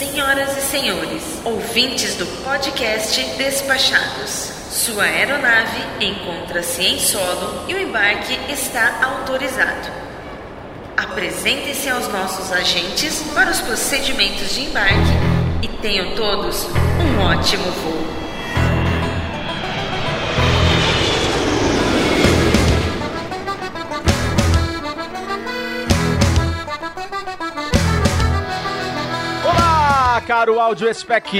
Senhoras e senhores, ouvintes do podcast Despachados, sua aeronave encontra-se em solo e o embarque está autorizado. Apresentem-se aos nossos agentes para os procedimentos de embarque e tenham todos um ótimo voo. Caro Audio Spec.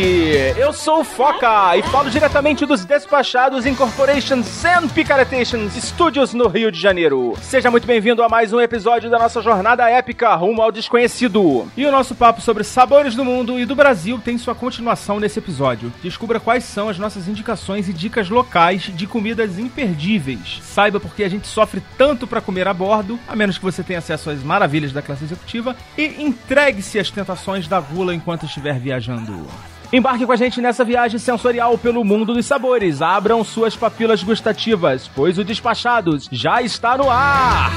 Eu sou o Foca e falo diretamente dos despachados Incorporation and Picaretation Studios no Rio de Janeiro. Seja muito bem-vindo a mais um episódio da nossa jornada épica rumo ao desconhecido. E o nosso papo sobre sabores do mundo e do Brasil tem sua continuação nesse episódio. Descubra quais são as nossas indicações e dicas locais de comidas imperdíveis. Saiba porque a gente sofre tanto para comer a bordo, a menos que você tenha acesso às maravilhas da classe executiva, e entregue-se às tentações da gula enquanto estiver viajando. Embarque com a gente nessa viagem sensorial pelo mundo dos sabores. Abram suas papilas gustativas, pois o Despachados já está no ar!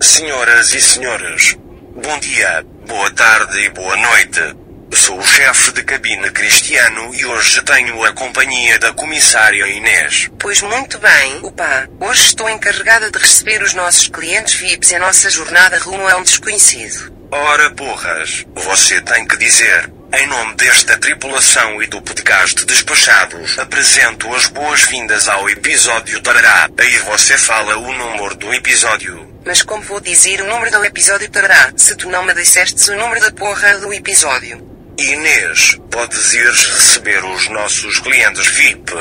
Senhoras e senhores, bom dia, boa tarde e boa noite. Sou o chefe de cabine Cristiano e hoje tenho a companhia da comissária Inês. Pois muito bem, opa. Hoje estou encarregada de receber os nossos clientes VIPs em nossa jornada rumo a um desconhecido. Ora porras, você tem que dizer. Em nome desta tripulação e do podcast Despachados, apresento as boas-vindas ao episódio Tarará. Aí você fala o número do episódio. Mas como vou dizer o número do episódio Tarará, se tu não me dissestes o número da porra do episódio? Inês, podes ir receber os nossos clientes VIP.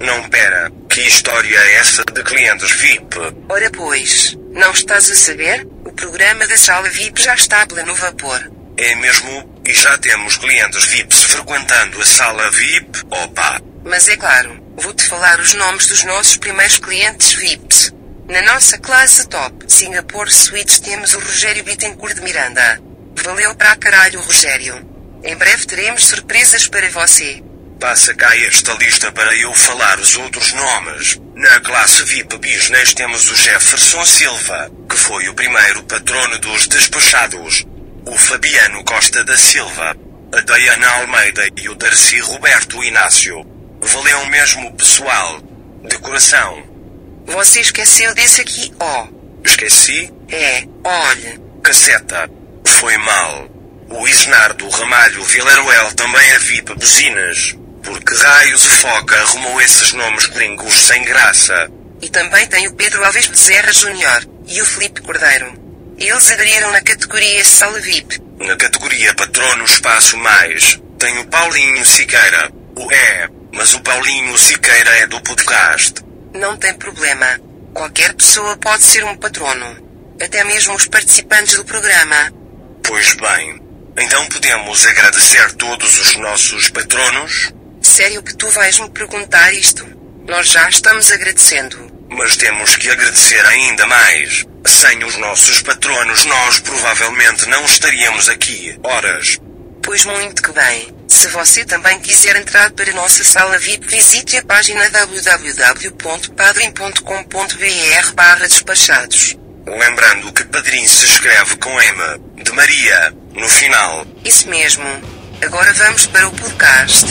Não pera, que história é essa de clientes VIP? Ora pois, não estás a saber? O programa da sala VIP já está pleno vapor. É mesmo, e já temos clientes VIPs frequentando a sala VIP, opa. Mas é claro, vou-te falar os nomes dos nossos primeiros clientes VIPs. Na nossa classe top, Singapore Suites temos o Rogério Bittencourt de Miranda. Valeu pra caralho, Rogério. Em breve teremos surpresas para você. Passa cá esta lista para eu falar os outros nomes. Na classe VIP Business temos o Jefferson Silva, que foi o primeiro patrono dos despachados. O Fabiano Costa da Silva. A Diana Almeida e o Darcy Roberto Inácio. Valeu mesmo, pessoal. De coração. Você esqueceu desse aqui, ó. Esqueci? É, olhe. Caceta. Foi mal. O Isnardo Ramalho Vilaruel também é VIP buzinas. Porque raios e foca arrumou esses nomes gringos sem graça. E também tem o Pedro Alves Bezerra Júnior e o Felipe Cordeiro. Eles aderiram na categoria Sala VIP. Na categoria Patrono Espaço Mais, tem o Paulinho Siqueira. O é, mas o Paulinho Siqueira é do podcast. Não tem problema. Qualquer pessoa pode ser um patrono. Até mesmo os participantes do programa. Pois bem, então podemos agradecer todos os nossos patronos? Sério que tu vais me perguntar isto? Nós já estamos agradecendo. Mas temos que agradecer ainda mais. Sem os nossos patronos, nós provavelmente não estaríamos aqui, horas. Pois muito que bem. Se você também quiser entrar para a nossa sala VIP, visite a página www.padrim.com.br barra despachados. Lembrando que Padrim se escreve com M, de Maria, no final. Isso mesmo. Agora vamos para o podcast.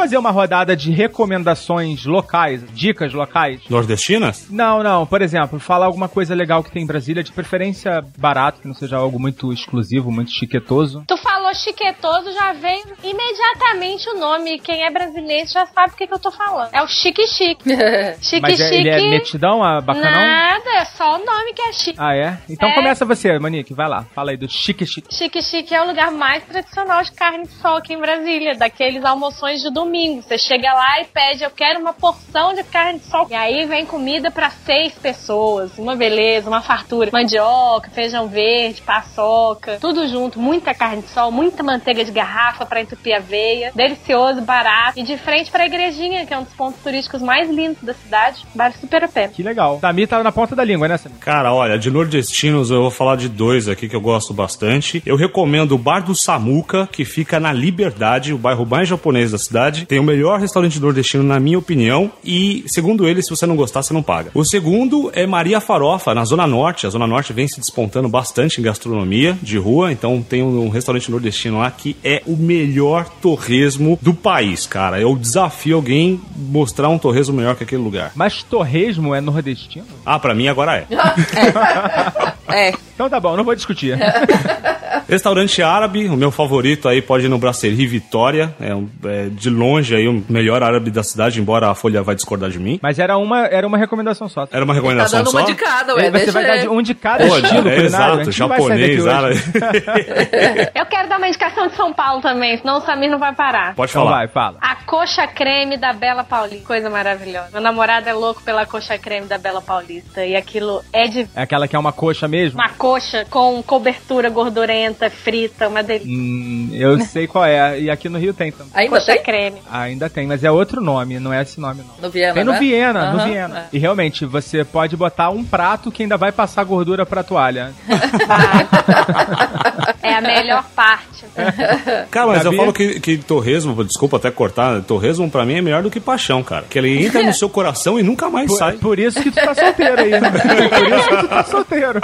Fazer uma rodada de recomendações locais, dicas locais? Nordestinas? Não, não. Por exemplo, falar alguma coisa legal que tem em Brasília, de preferência barato, que não seja algo muito exclusivo, muito chiquetoso. Tu falou chiquetoso, já vem imediatamente o nome. Quem é brasileiro já sabe o que, que eu tô falando. É o Chique Chique. chique Mas é, Chique. ele é metidão, ah, bacanão? Nada, é só o nome que é chique. Ah, é? Então É. começa você, Manique, vai lá. Fala aí do chique chique. Chique Chique é o lugar mais tradicional de carne de sol aqui em Brasília, daqueles almoções de domingo. Domingo. Você chega lá e pede, eu quero uma porção de carne de sol. E aí vem comida para seis pessoas. Uma beleza, uma fartura. Mandioca, feijão verde, paçoca, tudo junto. Muita carne de sol, muita manteiga de garrafa para entupir a veia. Delicioso, barato. E de frente para a igrejinha, que é um dos pontos turísticos mais lindos da cidade. Vale super a pena. Que legal. Samir tava na ponta da língua, né, Samir? Cara, olha, de nordestinos eu vou falar de dois aqui que eu gosto bastante. Eu recomendo o Bar do Samuca, que fica na Liberdade, o bairro mais japonês da cidade. Tem o melhor restaurante nordestino, na minha opinião. E, segundo ele, se você não gostar, você não paga. O segundo é Maria Farofa, na Zona Norte. A Zona Norte vem se despontando bastante em gastronomia de rua. Então tem um restaurante nordestino lá que é o melhor torresmo do país, cara. Eu desafio alguém mostrar um torresmo melhor que aquele lugar. Mas torresmo é nordestino? Ah, pra mim agora é. É. Então tá bom, não vou discutir. Restaurante árabe, o meu favorito aí pode ir no Brasserie Vitória. É, um- é de longe aí o melhor árabe da cidade, embora a Folha vai discordar de mim. Mas era uma, era uma recomendação só. Era uma Tá recomendação dando uma só? de cada, ué. Você vai dar de um de cada Pô, estilo é, exato, japonês, árabe. Eu quero dar uma indicação de São Paulo também, senão o Samir não vai parar. Pode Então falar. vai, fala. A coxa creme da Bela Paulista. Coisa maravilhosa. Meu namorado é louco pela coxa creme da Bela Paulista. E aquilo é de É aquela que é uma coxa mesmo? uma coxa com cobertura gordurenta, frita, uma delícia. Hum, eu sei qual é. E aqui no Rio tem também. Ainda Coxa tem? creme. Ainda tem, mas é outro nome, não é esse nome não. No Viena, Tem no né? Viena, no Aham, Viena. é. E realmente, você pode botar um prato que ainda vai passar gordura pra toalha. É a melhor parte. Cara, mas eu Gabi? falo que, que torresmo, desculpa até cortar, torresmo pra mim é melhor do que paixão, cara. Que ele entra no seu coração e nunca mais Por, sai. por isso que tu tá solteiro aí, né? Por isso que tu tá solteiro.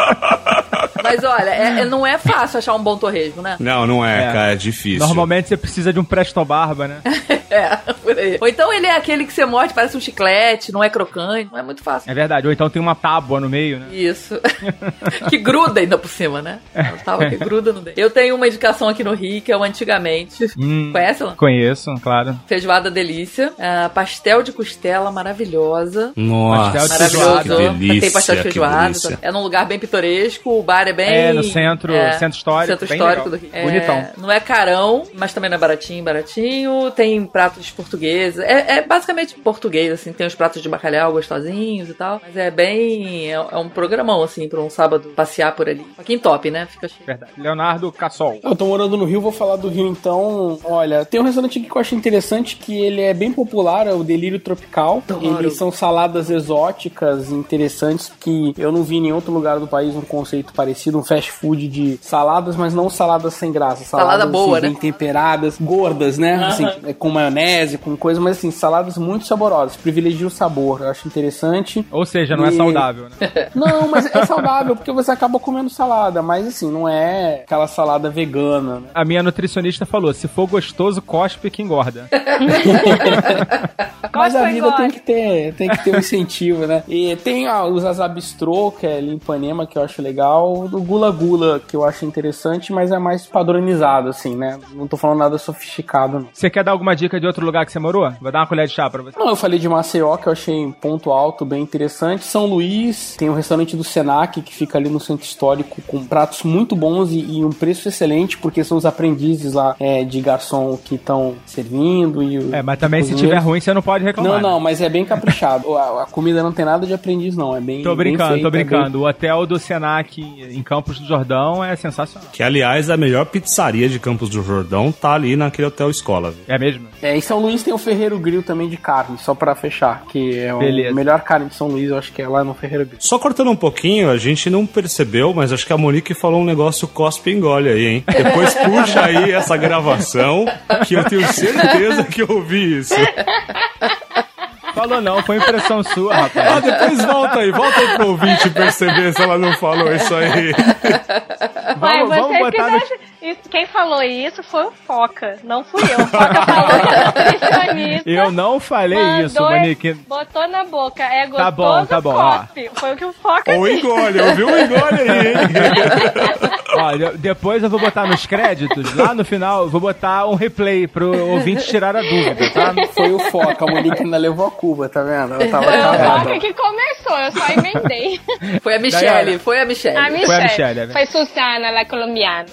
Mas olha, é- é- não é fácil achar um bom torresmo, né? Não, não é, É. cara, é difícil. Normalmente você precisa de um presto barba, né? É, por aí. Ou então ele é aquele que você morde, parece um chiclete, não é crocante, não é muito fácil. É verdade. Ou então tem uma tábua no meio, né? Isso. que gruda ainda por cima, né? Ela tava que gruda no dente. Eu tenho uma indicação aqui no Rio, que é o antigamente. Hum. Conhece ela? Conheço, claro. Feijoada delícia. Ah, pastel de costela maravilhosa. Nossa, Pastel de Maravilhoso. que delícia, Tem pastel de feijoada. É num lugar bem pitoresco, o bar é bem. É, no centro- centro histórico, Centro bem histórico legal. do Rio. É, Bonitão. Não é carão, mas também não é baratinho, baratinho. Tem pratos portugueses. É, é basicamente português, assim. Tem os pratos de bacalhau gostosinhos e tal. Mas é bem. É, é um programão, assim, pra um sábado passear por ali. Aqui em top, né? Fica cheio. Verdade. Leonardo Cassol. Eu tô morando no Rio, vou falar do Rio então. Olha, tem um restaurante aqui que eu acho interessante, que ele é bem popular, é o Delírio Tropical. Adoro. Eles são saladas exóticas, interessantes, que eu não vi em nenhum outro lugar do país um conceito parecido, um fast food de saladas, mas não saladas sem graça. Salada Saladas, boa, assim, né? bem temperadas, gordas, né? Assim, é, com maionese, com coisa, mas assim, saladas muito saborosas, privilegia o sabor, eu acho interessante. Ou seja, não é E- saudável, né? Não, mas é saudável, porque você acaba comendo salada, mas assim, não é aquela salada vegana, né? A minha nutricionista falou: se for gostoso, cospe que engorda. Mas a vida tem que ter, tem que ter um incentivo, né? E tem ó, os azabistrô, que é Ipanema, que eu acho legal. O Gula Gula, que eu acho interessante, mas é mais padronizado, assim, né? Não tô falando nada sofisticado, não. Você quer dar alguma dica de outro lugar que você morou? Vou dar uma colher de chá pra você. Não, eu falei de Maceió, que eu achei um ponto alto, bem interessante. São Luís, tem o restaurante do Senac, que fica ali no centro histórico, com pratos muito bons e, e um preço excelente, porque são os aprendizes lá é, de garçom que estão servindo. E o- É, mas também se tiver ruim, você não pode reclamar. Não, né? não, mas é bem caprichado. a, a comida não tem nada de aprendiz, não. É bem. Tô bem brincando, feita, tô é bem- brincando. O hotel do Senac em Campos do Jordão é sensacional. Que, aliás, a melhor pizzaria de Campos do Jordão tá ali naquele hotel escola. viu? É mesmo? É, em São Luís tem o Ferreiro Grill também de carne, só pra fechar. Que é Beleza. a melhor carne de São Luís, eu acho que é lá no Ferreiro Grill. Só cortando um pouquinho, a gente não percebeu, mas acho que a Monique falou um negócio cospe e engole aí, hein? Depois puxa aí essa gravação, que eu tenho certeza que eu ouvi isso. Falou não, foi impressão sua, Ah, rapaz. depois volta aí, volta aí pro ouvinte perceber se ela não falou isso aí. Ué, Vamos, vamos botar no... Quem falou isso foi o Foca, não fui eu. O Foca falou que era nutricionista. Eu não falei isso, Monique. Botou na boca. É gostoso, Tá bom, tá bom, cospe. Foi o que o Foca Ou disse. engole, ouviu um engole aí, hein? Olha, depois eu vou botar nos créditos, lá no final, eu vou botar um replay pro ouvinte tirar a dúvida, tá? Foi o Foca, a Monique ainda levou a Cuba, tá vendo? Ela tava Foi o Foca que começou, eu só emendei. Foi a Michelle, foi a Michelle. A Michelle. Foi a Michelle, é. Foi Susana, la colombiana.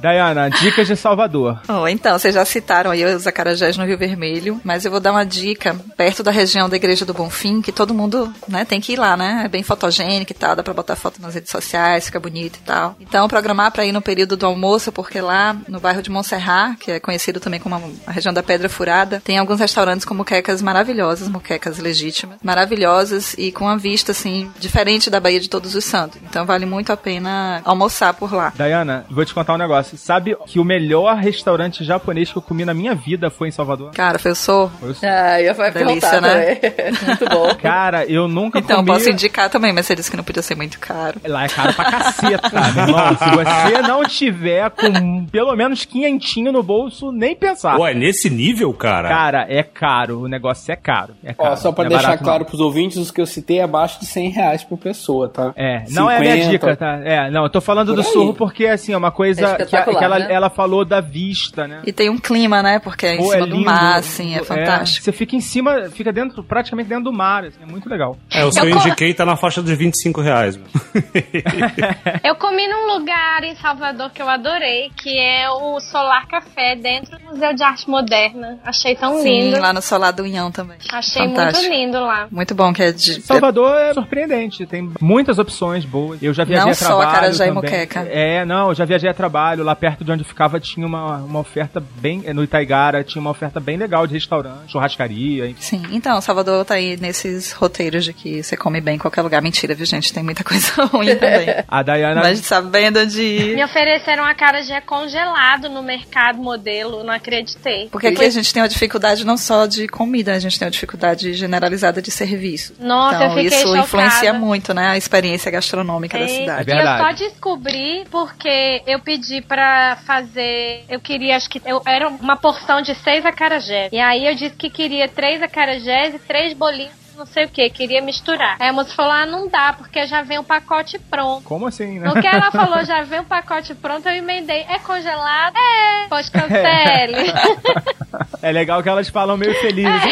Dayana, dicas de Salvador. Oh, então, vocês já citaram aí os acarajés no Rio Vermelho, mas eu vou dar uma dica perto da região da Igreja do Bonfim, que todo mundo, né, tem que ir lá, né? É bem fotogênico e tal, dá pra botar foto nas redes sociais, fica bonito e tal. Então, programar para ir no período do almoço, porque lá no bairro de Montserrat, que é conhecido também como a região da Pedra Furada, tem alguns restaurantes com muquecas maravilhosas, muquecas legítimas, maravilhosas e com uma vista assim diferente da Baía de Todos os Santos. Então, vale muito a pena almoçar por lá. Diana, vou te contar um negócio. Sabe que o melhor restaurante japonês que eu comi na minha vida foi em Salvador? Cara, foi o Sou. Foi o Ah, eu ia Delícia, perguntar né? também. Muito bom. Cara, eu nunca Então, comi... posso indicar também, mas você disse que não podia ser muito caro. Lá é caro pra caceta, meu irmão. Se você não tiver com pelo menos quinhentinho no bolso, nem pensar. Ué, nesse nível, cara? Cara, é caro. O negócio é caro. É caro. Ó, só pra é deixar barato, claro não. pros ouvintes, os que eu citei é abaixo de 100 reais por pessoa, tá? É, não é a minha 50. dica, tá? É, não, eu tô falando Por do aí. surro porque, assim, é uma coisa que, a- espetacular, que ela, né? ela falou da vista, né? E tem um clima, né? Porque é em Pô, cima é do lindo. mar, assim, é fantástico. você fica em cima, fica dentro, praticamente dentro do mar, assim, é muito legal. É, o seu Eu indiquei tá na faixa de 25 reais. Eu comi num lugar em Salvador que eu adorei, que é o Solar Café, dentro do Museu de Arte Moderna. Achei tão Sim, lindo. lá no Solar do Unhão também. Achei Fantástico. muito lindo lá. Muito bom, que é de... Salvador é surpreendente, tem muitas opções boas. Eu já viajei Não a só trabalho acarajé e também. moqueca. É, não, eu já viajei a trabalho, lá perto de onde ficava tinha uma, uma oferta bem, no Itaigara, tinha uma oferta bem legal de restaurante, churrascaria, enfim. Sim, então, Salvador tá aí nesses roteiros de que você come bem em qualquer lugar. Mentira, viu, gente? Tem muita coisa ruim também. A Dayana Mas a gente sabe bem de onde ir. Me ofereceram acarajé congelado no mercado modelo, não acreditei. Porque aqui a gente tem uma dificuldade não só de comida, a gente tem uma dificuldade generalizada de serviço. Nossa, então, eu fiquei isso chocada. influencia muito, né, a experiência gastronômica da É, cidade. É e eu verdade. só descobri porque eu pedi pra fazer. Eu queria, acho que. Eu, era uma porção de seis acarajés. E aí eu disse que queria três acarajés e três bolinhos. Não sei o que, queria misturar. Aí a moça falou: ah, não dá, porque já vem o pacote pronto. Como assim, né? No que ela falou, já vem o pacote pronto, eu emendei. É congelado? É. Pode cancele. É legal que elas falam meio felizes.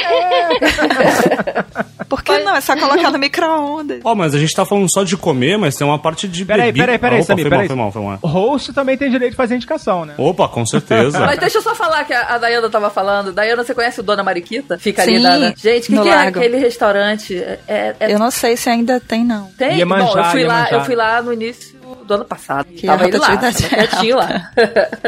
Por não? É só colocar no micro-ondas. Ó, mas a gente tá falando só de comer, mas tem uma parte de Peraí, bebida. peraí, peraí, foi peraí. mal, foi mal, foi mal. O host também tem direito de fazer indicação, né? Opa, com certeza. Mas deixa eu só falar que a, a Dayana tava falando. Dayana, você conhece o Dona Mariquita? Fica ali Sim, na. na- Gente, o que, no que é aquele restaurante? É, é- é- Eu não sei se ainda tem, não. Tem? Iemanjá, Bom, eu fui, lá, eu fui lá no início do ano passado. Que tava ele lá, tava é quietinho lá.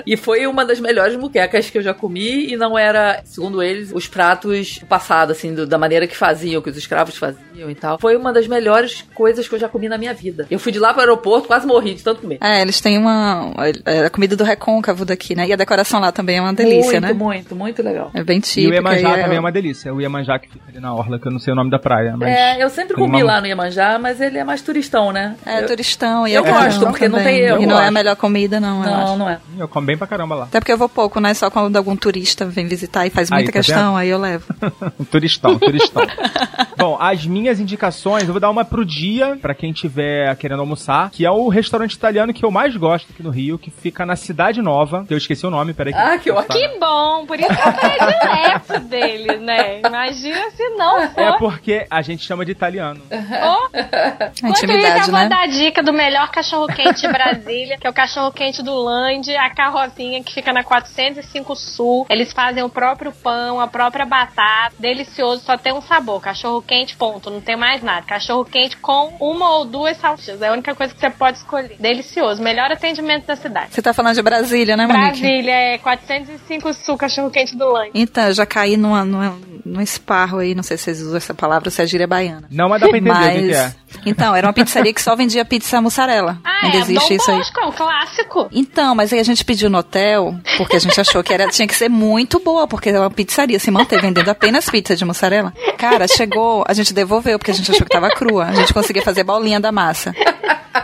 e foi uma das melhores muquecas que eu já comi e não era, segundo eles, os pratos do passado, assim, do- da maneira que faziam, que os escravos faziam e tal. Foi uma das melhores coisas que eu já comi na minha vida. Eu fui de lá pro aeroporto, quase morri de tanto comer. É, eles têm uma. é a comida do recôncavo daqui, né? E a decoração lá também é uma delícia, muito, né? muito, muito legal. É bem E o. Iemanjá e também é uma delícia. O Iemanjá que fica ali na orla, que eu não sei o nome da praia. Mas... É, eu sempre comi uma- lá no Iemanjá, mas ele é mais turistão, né? É, eu, turistão. E eu é gosto, porque não também. tem eu E não é a melhor comida, não, eu Não, não é. Eu como bem pra caramba lá. Até porque eu vou pouco, né? Só quando algum turista vem visitar e faz Aí, muita tá questão, aí eu levo. turistão, turistão. Bom, as minhas indicações, eu vou dar uma pro dia, pra quem tiver querendo almoçar, que é o restaurante italiano que eu mais gosto aqui no Rio, que fica na Cidade Nova. Eu esqueci o nome, peraí. Ah, que ótimo. que bom, por isso que eu predileto dele, né? Imagina se não for. É porque a gente chama de italiano. Oh, A Enquanto isso, eu intimidade, vou né? dar a dica do melhor cachorro-quente de Brasília, que é o cachorro-quente do Land, a carrozinha que fica na 405 Sul. Eles fazem o próprio pão, a própria batata. Delicioso, só tem um sabor. Cachorro-quente, ponto. Não tem mais nada. Cachorro-quente com uma ou duas salsichas. É a única coisa que você pode escolher. Delicioso. Melhor atendimento da cidade. Você tá falando de Brasília, né, Monique? Brasília é 405 Sul, cachorro-quente do Land. Então, eu já caí numa, numa, num esparro aí, não sei se vocês usam essa palavra se é gíria baiana. Não, mas dá pra entender o que é. Então, era uma pizzaria que só vendia pizza mussarela. Ah, Ainda é. existe Dom isso aí. Bosco, é um clássico. Então, mas aí a gente pediu no hotel, porque a gente achou que era, tinha que ser muito boa, porque era uma pizzaria, se manter vendendo apenas pizza de mussarela. Cara, chegou, a gente devolveu, porque a gente achou que tava crua. A gente conseguia fazer bolinha da massa.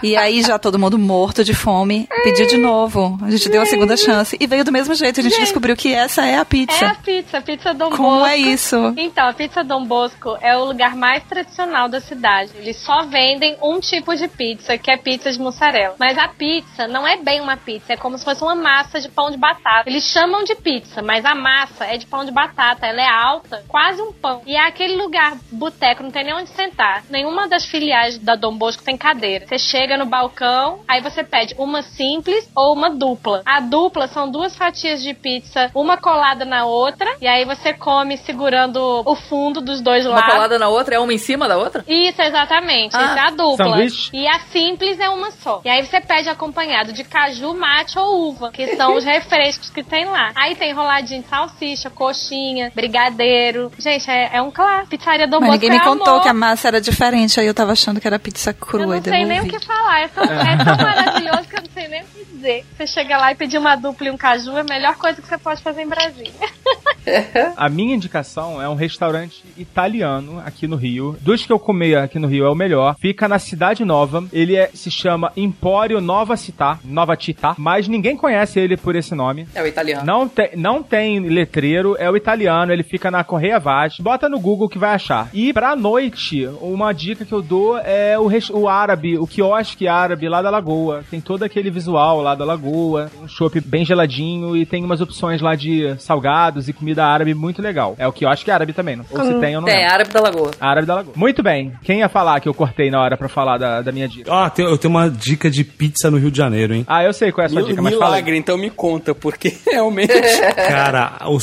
E aí já todo mundo morto de fome, pediu de novo. A gente deu a segunda chance e veio do mesmo jeito. A gente descobriu que essa é a É a pizza. pizza, a pizza Dom Como Bosco. é isso? Então, a pizza Dom Bosco é o lugar mais tradicional da cidade. Eles só vendem um tipo de pizza, que é pizza de mussarela. Mas a pizza não é bem uma pizza, é como se fosse uma massa de pão de batata. Eles chamam de pizza, mas a massa é de pão de batata. Ela é alta, quase um pão. E é aquele lugar, boteco, não tem nem onde sentar. Nenhuma das filiais da Dom Bosco tem cadeira. Você chega no balcão, aí você pede uma simples ou uma dupla. A dupla são duas fatias de pizza, uma colada na outra, e aí você come segurando o fundo dos dois Uma lados. colada na outra é uma em cima da outra? Isso, exatamente. Ah. Isso é a dupla. Sanduíche? E a simples é uma só. E aí você pede acompanhado de caju, mate ou uva, que são os refrescos que tem lá. Aí tem enroladinho de salsicha, coxinha, brigadeiro. Gente, é, é um clássico. Pizzaria do Mas Moço ninguém me é contou amor. que a massa era diferente, aí eu tava achando que era pizza Eu crua não e sei nem o que falar. É tão, é tão maravilhoso que eu não sei nem o que dizer. Você chega lá e pedir uma dupla e um caju é a melhor coisa que você pode fazer em Brasília. A minha indicação é um restaurante italiano aqui no Rio. Dos que eu comi aqui no Rio é o melhor. Fica na Cidade Nova. Ele é- se chama Empório Nova Città, Nova Città, mas ninguém conhece ele por esse nome. É o italiano. Não tem, não tem letreiro, é o italiano, ele fica na Correia Vaz. Bota no Google que vai achar. E pra noite, uma dica que eu dou é o, o árabe, o quiosque árabe lá da Lagoa. Tem todo aquele visual lá da Lagoa, um chopp bem geladinho e tem umas opções lá de salgados e comida árabe muito legal. É o quiosque árabe também, não? ou se tem eu não Tem, lembro. árabe da lagoa. Árabe da Lagoa. Muito bem. Quem ia falar que eu cortei na hora pra falar da, da minha dica? Ah, tem- eu tenho uma dica de pizza no Rio de Janeiro, hein? Ah, eu sei qual é a sua Mil- dica, mas fala milagre, então me conta, porque realmente. Cara, os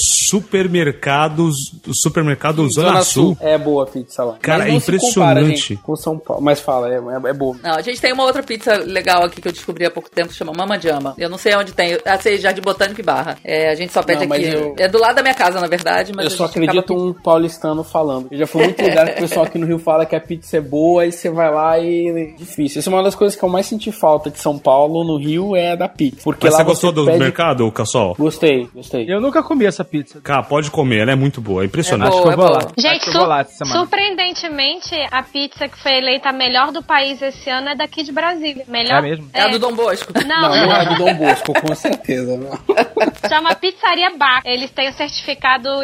supermercados. O supermercado Zona, Sul. É boa a pizza lá. Cara, é compara, impressionante. gente, com São Paulo. Mas fala, é, é, é boa. Não, a gente tem uma outra pizza legal aqui que eu descobri há pouco tempo que chama Mama Jama. Eu não sei onde tem. Ah, sei, Jardim Botânico e Barra. É, a gente só pede Não, aqui. eu- É do lado da minha casa, na verdade, mas eu a só acredito um paulistano falando. Eu já fui muito lugar que o pessoal aqui no Rio fala que a pizza é boa e você vai lá e. Difícil. Essa é uma das coisas que eu mais senti falta de São Paulo no Rio é a da pizza. Porque Mas lá você gostou do pede- mercado, Cassol? Gostei, gostei. Eu nunca comi essa pizza. Cara, pode comer, ela é muito boa, é impressionante. É Acho que eu boa, vou é boa. Gente, vou lá surpreendentemente, a pizza que foi eleita a melhor do país esse ano é daqui de Brasília. Melhor. É mesmo? É a do Dom Bosco. Não, Não, não é do Dom Bosco, com certeza. Não. Chama Pizzaria Baco. Eles têm o certificado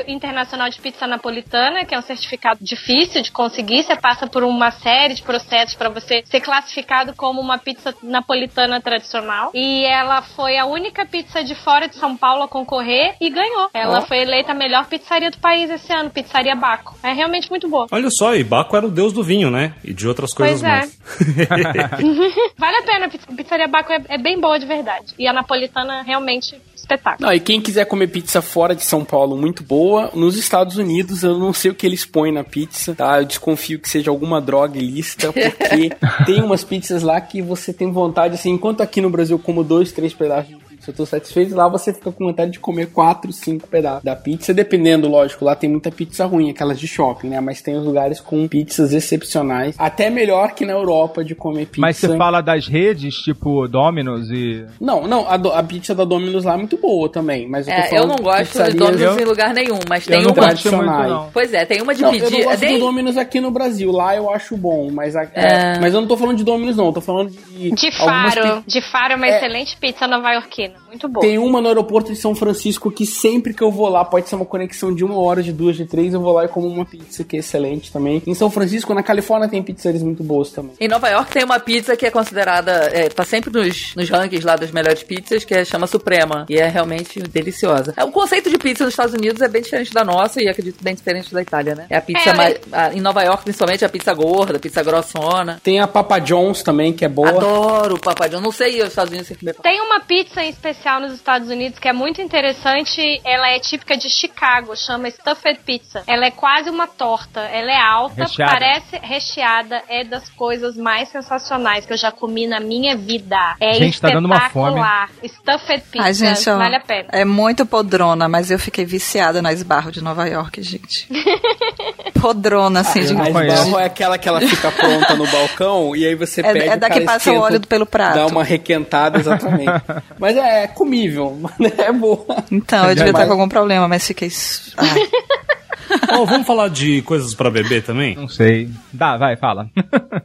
internacional de pizza napolitana, que é um certificado difícil de conseguir. Você passa por uma série de processos para você ser classificado como uma pizza napolitana tradicional. E ela foi a única pizza de fora de São Paulo a concorrer e ganhou. Ela Ó. foi eleita a melhor pizzaria do país esse ano, Pizzaria Baco. É realmente muito boa. Olha só, e Baco era o deus do vinho, né? E de outras coisas Pois é. mais. Vale a pena, Pizzaria Baco é, é bem boa de verdade. E a napolitana realmente espetáculo. Não, e quem quiser comer pizza fora de São Paulo, muito boa. Nos Estados Unidos, eu não sei o que eles põem na pizza, tá? Eu desconfio que seja alguma droga ilícita, porque tem umas pizzas lá que você tem vontade, assim, enquanto aqui no Brasil eu como dois, três pedaços eu tô satisfeito, lá você fica com vontade de comer quatro, cinco pedaços da pizza, dependendo, lógico, lá tem muita pizza ruim, aquelas de shopping, né? Mas tem os lugares com pizzas excepcionais, até melhor que na Europa de comer pizza. Mas você fala das redes, tipo Domino's e. Não, não, a, do- a pizza da Domino's lá é muito boa também, mas eu tô É, eu não gosto de Domino's Eu- em lugar nenhum, mas Eu tem não uma. muito, tradicionais. não. Pois é, tem uma de Não, eu pedir. não gosto tem- do Domino's aqui no Brasil. Lá eu acho bom, mas, a- É. é, mas eu não tô falando de Domino's, não. Eu tô falando de. De Faro. pi- De Faro é uma É. excelente pizza nova-iorquina. Muito boa. Tem uma no aeroporto de São Francisco que sempre que eu vou lá, pode ser uma conexão de uma hora, de duas, de três, eu vou lá e como uma pizza que é excelente também. Em São Francisco, na Califórnia, tem pizzarias muito boas também. Em Nova York tem uma pizza que é considerada, é, tá sempre nos, nos rankings lá das melhores pizzas, que é, chama Suprema. E é realmente deliciosa. É, O conceito de pizza nos Estados Unidos é bem diferente da nossa e acredito bem diferente da Itália, né? É a pizza É, mais. a- em Nova York, principalmente, a pizza gorda, a pizza grossona. Tem a Papa John's também, que é boa. Adoro o papadão. Não sei aos Estados Unidos sem comer. Tem uma pizza em especial nos Estados Unidos que é muito interessante. Ela é típica de Chicago, chama Stuffed Pizza. Ela é quase uma torta. Ela é alta, Recheada. parece recheada. É das coisas mais sensacionais que eu já comi na minha vida. É Gente, tá dando uma fome. espetacular. Stuffed Pizza, Ai, gente, ó, vale a pena. é muito podrona, mas eu fiquei viciada na esbarro de Nova York, gente. podrona, assim, de A não conheço. esbarro é aquela que ela fica pronta no balcão e aí você É- pede. é da que passa o óleo pelo prato. Dá uma requentada, exatamente. Mas é, é comível, é boa. Então, eu Já devia estar com algum problema, mas fiquei. Ai, Ó, vamos falar de coisas pra beber também? Não sei. Dá, vai, fala.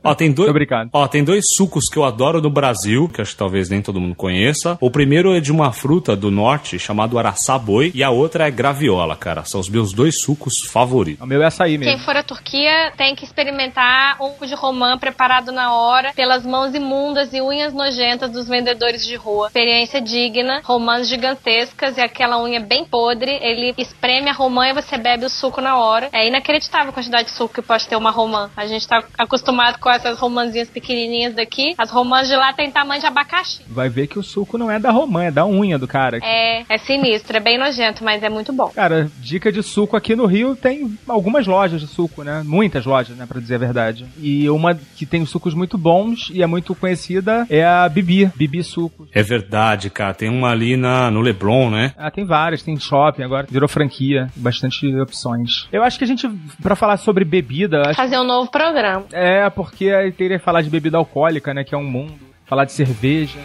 Ó, tem dois. Tô brincando. Ó, tem dois sucos que eu adoro no Brasil, que acho que talvez nem todo mundo conheça. O primeiro é de uma fruta do norte chamado araçá-boi e a outra é graviola, cara. São os meus dois sucos favoritos. O meu é açaí Quem mesmo. for à Turquia tem que experimentar um de romã preparado na hora pelas mãos imundas e unhas nojentas dos vendedores de rua. Experiência digna, romãs gigantescas e aquela unha bem podre. Ele espreme a romã e você bebe o suco na hora. hora. É inacreditável a quantidade de suco que pode ter uma romã. A gente tá acostumado com essas romãzinhas pequenininhas daqui. As romãs de lá têm tamanho de abacaxi. Vai ver que o suco não é da romã, é da unha do cara. É, é sinistro, é bem nojento, mas é muito bom. Cara, dica de suco aqui no Rio tem algumas lojas de suco, né? Muitas lojas, né, pra dizer a verdade. E uma que tem sucos muito bons e é muito conhecida é a Bibi, Bibi Sucos. É verdade, cara. Tem uma ali na, no Leblon, né? Ah, tem várias, tem shopping agora, virou franquia, bastante opções. Eu acho que a gente, pra falar sobre bebida, Fazer um novo programa. É, porque aí teria que falar de bebida alcoólica, né? Que é um mundo. Falar de cerveja.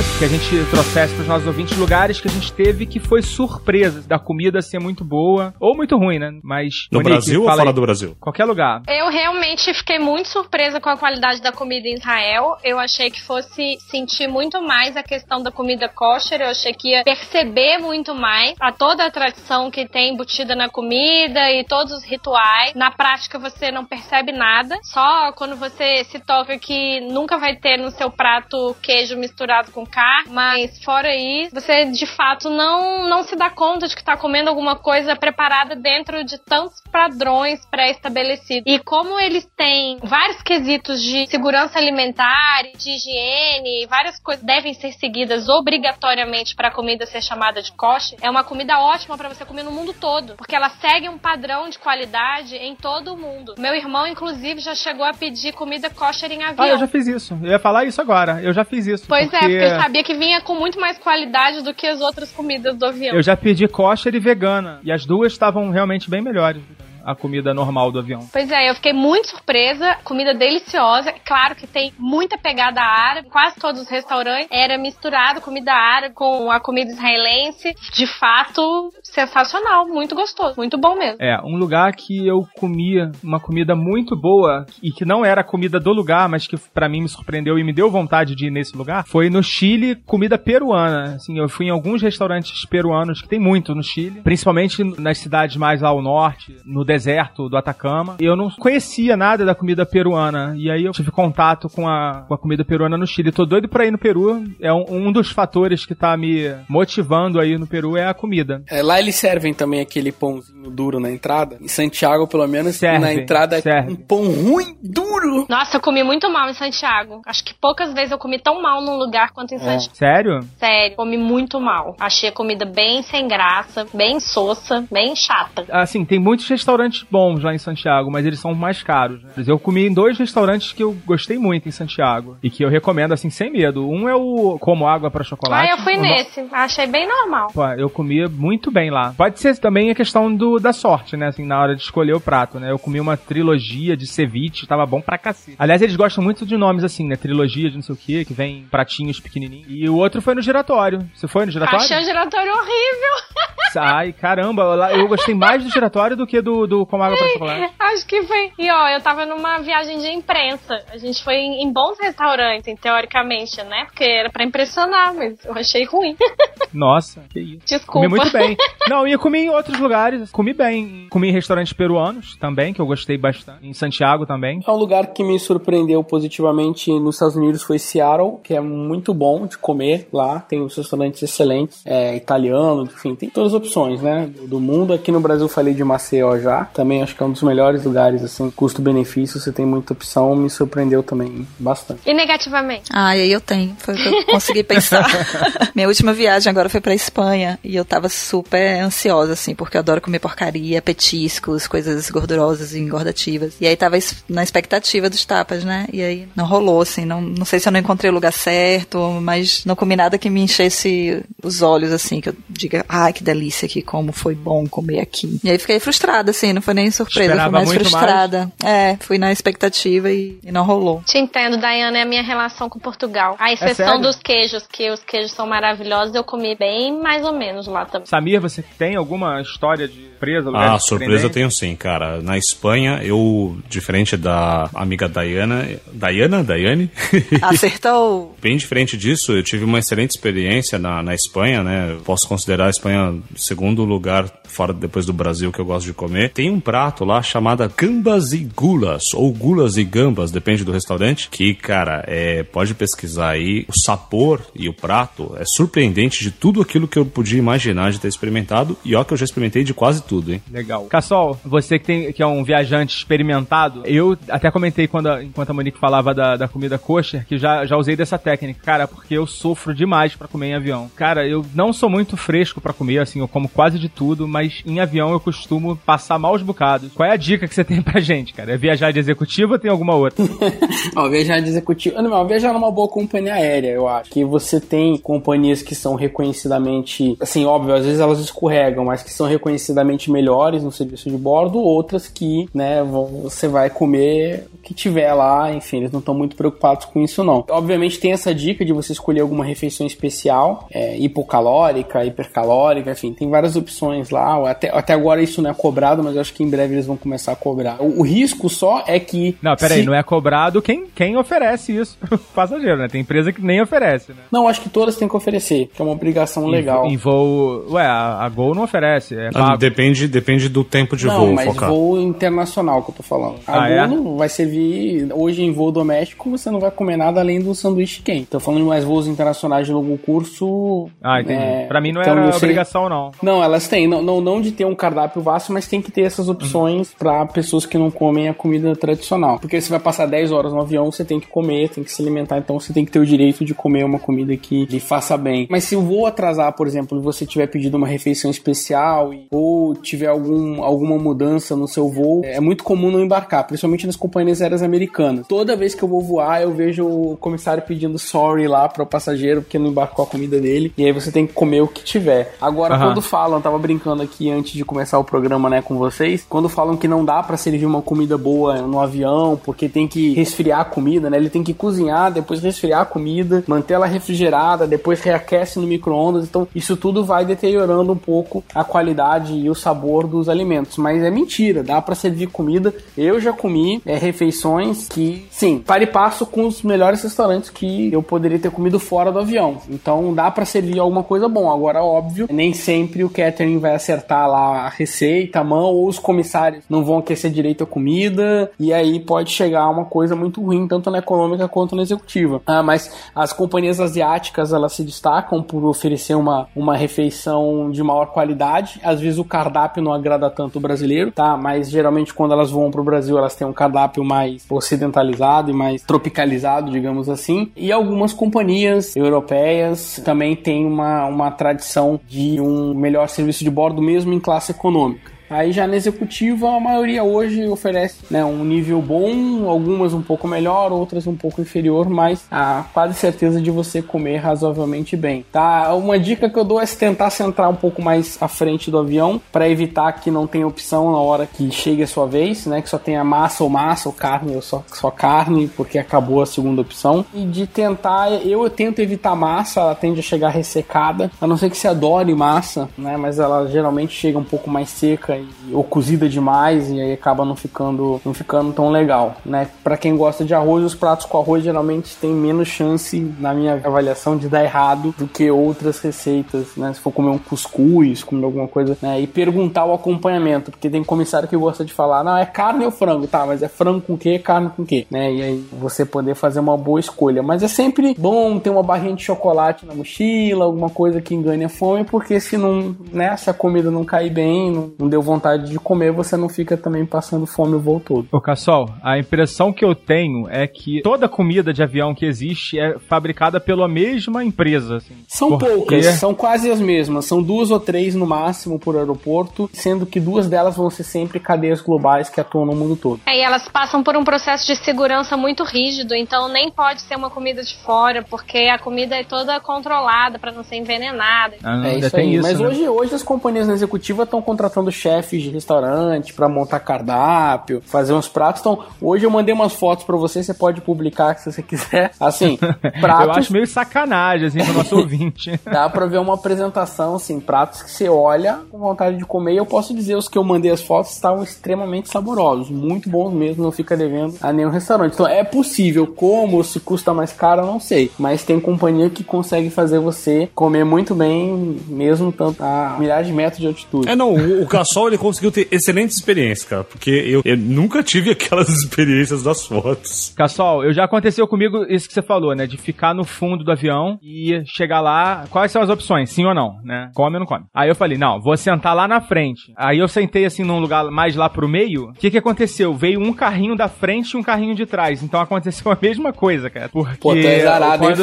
Queria que a gente trouxesse para os nossos ouvintes lugares que a gente teve que foi surpresa da comida ser muito boa ou muito ruim, né? Mas No Monique, Brasil ou fala fora aí. do Brasil? Qualquer lugar. Eu realmente fiquei muito surpresa com a qualidade da comida em Israel. Eu achei que fosse sentir muito mais a questão da comida kosher. Eu achei que ia perceber muito mais a toda a tradição que tem embutida na comida e todos os rituais. Na prática você não percebe nada. Só quando você se toca que nunca vai ter no seu prato queijo misturado com Mas fora isso, você de fato não, não se dá conta de que tá comendo alguma coisa preparada dentro de tantos padrões pré-estabelecidos. E como eles têm vários quesitos de segurança alimentar, de higiene, várias coisas devem ser seguidas obrigatoriamente para a comida ser chamada de kosher, é uma comida ótima para você comer no mundo todo, porque ela segue um padrão de qualidade em todo o mundo. Meu irmão, inclusive, já chegou a pedir comida kosher em avião. Ah, eu já fiz isso. Eu ia falar isso agora. Eu já fiz isso. Pois é, porque porque ele sabia que vinha com muito mais qualidade do que as outras comidas do avião. Eu já pedi kosher e vegana. E as duas estavam realmente bem melhores. do A comida normal do avião. Pois é, eu fiquei muito surpresa. Comida deliciosa. Claro que tem muita pegada árabe. Quase todos os restaurantes era misturado comida árabe com a comida israelense. De fato, sensacional. Muito gostoso. Muito bom mesmo. É, um lugar que eu comia uma comida muito boa e que não era a comida do lugar, mas que pra mim me surpreendeu e me deu vontade de ir nesse lugar, foi no Chile, comida peruana. Assim, eu fui em alguns restaurantes peruanos, que tem muito no Chile, principalmente nas cidades mais ao norte, no deserto do Atacama. E eu não conhecia nada da comida peruana. E aí eu tive contato com a, com a comida peruana no Chile. Tô doido pra ir no Peru. É um, um dos fatores que tá me motivando aí no Peru é a comida. É, lá eles servem também aquele pãozinho duro na entrada. Em Santiago, pelo menos, Serve, na entrada é serve. um pão ruim, duro. Nossa, eu comi muito mal em Santiago. Acho que poucas vezes eu comi tão mal num lugar quanto em Santiago. Sério? Sério, comi muito mal. Achei a comida bem sem graça, bem sossa, bem chata. Assim, tem muitos restaurantes bons lá em Santiago, mas eles são mais caros. Né? Eu comi em dois restaurantes que eu gostei muito em Santiago e que eu recomendo, assim, sem medo. Um é o Como Água para Chocolate. Ah, eu fui O no- nesse. Achei bem normal. Pô, eu comia muito bem lá. Pode ser também a questão do, da sorte, né? Assim, na hora de escolher o prato, né? Eu comi uma trilogia de ceviche, tava bom pra cacete. Aliás, eles gostam muito de nomes assim, né? Trilogia de não sei o que, que vem pratinhos pequenininhos. E o outro foi no giratório. Você foi no giratório? Achei o giratório horrível. Ai, caramba, eu gostei mais do giratório do que do, do Com Água para Chocolate. Acho que foi. E ó, eu tava numa viagem de imprensa. A gente foi em, em bons restaurantes, teoricamente, né? Porque era pra impressionar, mas eu achei ruim. Nossa, que isso. Desculpa. Comi muito bem. Não, e eu comi em outros lugares. Comi bem. Comi em restaurantes peruanos também, que eu gostei bastante. Em Santiago também. É um lugar que me surpreendeu positivamente nos Estados Unidos foi Seattle, que é muito bom de comer lá. Tem os restaurantes excelentes, é, italiano, enfim, tem todas as opções, né? Do, do mundo. Aqui no Brasil falei de Maceió já. Também acho que é um dos melhores lugares, assim, custo-benefício, você tem muita opção. Me surpreendeu também bastante. E negativamente. Ah, e aí eu tenho. Foi o que eu consegui pensar. Minha última viagem agora foi pra Espanha e eu tava super ansiosa, assim, porque eu adoro comer porcaria, petiscos, coisas gordurosas e engordativas. E aí tava na expectativa dos tapas, né? E aí não rolou, assim. Não, não sei se eu não encontrei o lugar certo, mas não comi nada que me enchesse os olhos, assim, que eu diga, ai, que delícia aqui, como foi bom comer aqui. E aí fiquei frustrada, assim, não foi nem surpresa, Esperava fui mais frustrada. É, fui na expectativa e, e não rolou. Te entendo, Dayana, é a minha relação com Portugal. A exceção sério? dos queijos, que os queijos são maravilhosos, eu comi bem mais ou menos lá também. Samir, você tem alguma história de surpresa? Ah, surpresa eu tenho sim, cara. Na Espanha, eu, diferente da amiga Diana, Diana, Daiane, Acertou! bem diferente disso, eu tive uma excelente experiência na, na Espanha, né? Posso considerar a Espanha o segundo lugar, fora depois do Brasil, que eu gosto de comer. tem um prato lá chamado gambas e gulas, ou gulas e gambas, depende do restaurante, que, cara, é, pode pesquisar aí. O sabor e o prato é surpreendente de tudo aquilo que eu podia imaginar de ter experimentado. E ó que eu já experimentei de quase tudo, hein? Legal. Cassol, você que, tem, que é um viajante experimentado, eu até comentei quando a, enquanto a Monique falava da, da comida kosher, que já, já usei dessa técnica. Cara, porque eu sofro demais para comer em avião. Cara, eu não sou muito fresco para comer, assim, eu como quase de tudo, mas em avião eu costumo passar maus bocados. Qual é a dica que você tem pra gente, cara? É viajar de executiva ou tem alguma outra? Ó, viajar de executiva. Não, viajar numa boa companhia aérea, eu acho. Que você tem companhias que são reconhecidamente, assim, óbvio, às vezes elas escorregam, mas que são reconhecidamente melhores no serviço de bordo, outras que, né, você vai comer o que tiver lá, enfim, eles não estão muito preocupados com isso, não. Obviamente tem essa dica de você escolher alguma refeição especial, é, hipocalórica, hipercalórica, enfim, tem várias opções lá. Até, até agora isso não é cobrado, mas eu acho que em breve eles vão começar a cobrar. O, o risco só é que. Não, peraí, se... não é cobrado quem, quem oferece isso pro passageiro, né? Tem empresa que nem oferece, né? Não, acho que todas têm que oferecer, que é uma obrigação legal. Em voo. Ué, a, a Gol não oferece. É ah, depende, depende do tempo de não, voo, mas focar. voo internacional que eu tô falando. A ah, Gol é? não vai servir. Hoje em voo doméstico você não vai comer nada além do sanduíche quente. Tô falando de mais voos internacionais de longo curso. Ah, entendi. É, pra mim não então, era obrigação, não. Não, elas têm. Não, não, não de ter um cardápio vasto, mas tem que ter essas opções uhum. para pessoas que não comem a comida tradicional. Porque você vai passar 10 horas no avião, você tem que comer, tem que se alimentar, então você tem que ter o direito de comer uma comida que lhe faça bem. Mas se o voo atrasar, por exemplo, e você tiver pedido uma refeição especial ou tiver algum, alguma mudança no seu voo, é muito comum não embarcar, principalmente nas companhias aéreas americanas. Toda vez que eu vou voar, eu vejo o comissário pedindo sorry lá para o passageiro porque não embarcou a comida dele, e aí você tem que comer o que tiver. Agora, uhum. quando falam, tava brincando aqui antes de começar o programa, né, com vocês, quando falam que não dá para servir uma comida boa no avião, porque tem que resfriar a comida, né? Ele tem que cozinhar, depois resfriar a comida, manter ela refrigerada, depois reaquece no micro-ondas. Então, isso tudo vai deteriorando um pouco a qualidade e o sabor dos alimentos. Mas é mentira, dá para servir comida. Eu já comi é, refeições que, sim, para e passo com os melhores restaurantes que eu poderia ter comido fora do avião. Então, dá para servir alguma coisa bom. Agora, óbvio, nem sempre o catering vai acertar lá a receita, a mão, ou os comissários não vão aquecer direito a comida, e aí pode chegar a uma coisa muito ruim, tanto na econômica quanto na executiva. Ah, mas as companhias asiáticas, elas se destacam por oferecer uma, uma refeição de maior qualidade. Às vezes o cardápio não agrada tanto o brasileiro, tá? Mas geralmente quando elas vão para o Brasil, elas têm um cardápio mais ocidentalizado e mais tropicalizado, digamos assim. E algumas companhias europeias também têm uma, uma tradição de um melhor serviço de bordo, mesmo em classe econômica. Aí já na executiva, a maioria hoje oferece né, um nível bom, algumas um pouco melhor, outras um pouco inferior, mas a quase certeza de você comer razoavelmente bem. Tá? Uma dica que eu dou é tentar centrar um pouco mais à frente do avião para evitar que não tenha opção na hora que chegue a sua vez, né? Que só tenha massa ou massa ou carne ou só, só carne, porque acabou a segunda opção. E de tentar, eu tento evitar massa, ela tende a chegar ressecada, a não ser que você adore massa, né? Mas ela geralmente chega um pouco mais seca ou cozida demais e aí acaba não ficando, não ficando tão legal, né? Para quem gosta de arroz, os pratos com arroz geralmente têm menos chance, na minha avaliação, de dar errado do que outras receitas, né? Se for comer um cuscuz, comer alguma coisa, né? E perguntar o acompanhamento, porque tem comissário que gosta de falar, não, é carne ou frango, tá? Mas é frango com quê? Carne com quê? Né? E aí você poder fazer uma boa escolha. Mas é sempre bom ter uma barrinha de chocolate na mochila, alguma coisa que engane a fome, porque se não, né? Se a comida não cair bem, não, não deu vontade de comer, você não fica também passando fome o voo todo. Ô, Cassol, a impressão que eu tenho é que toda comida de avião que existe é fabricada pela mesma empresa. Assim. São Porque... poucas, são quase as mesmas. São duas ou três no máximo por aeroporto, sendo que duas delas vão ser sempre cadeias globais que atuam no mundo todo. É, e elas passam por um processo de segurança muito rígido, então nem pode ser uma comida de fora, porque a comida é toda controlada para não ser envenenada. Ah, é isso aí. Isso, Mas né? hoje, hoje as companhias na executiva estão contratando chefes chefes de restaurante para montar cardápio, fazer uns pratos. Então, hoje eu mandei umas fotos para você, você pode publicar se você quiser. Assim, pratos. eu acho meio sacanagem, assim, pro nosso ouvinte. Dá pra ver uma apresentação, assim, pratos que você olha com vontade de comer. E eu posso dizer, os que eu mandei as fotos estavam extremamente saborosos, muito bons mesmo, não fica devendo a nenhum restaurante. Então, é possível, como, se custa mais caro, eu não sei. Mas tem companhia que consegue fazer você comer muito bem, mesmo tanto a milhares de metros de altitude. É, não, o, o Cassol ele conseguiu ter excelente experiência, cara, porque eu, eu nunca tive aquelas experiências das fotos. Cassol, eu já aconteceu comigo isso que você falou, né? De ficar no fundo do avião e chegar lá. Quais são as opções? Sim ou não, né? Come ou não come? Aí eu falei, não, vou sentar lá na frente. Aí eu sentei assim num lugar mais lá pro meio. O que que aconteceu? Veio um carrinho da frente e um carrinho de trás. Então aconteceu a mesma coisa, cara. Porque Pô, tu é zarado, quando,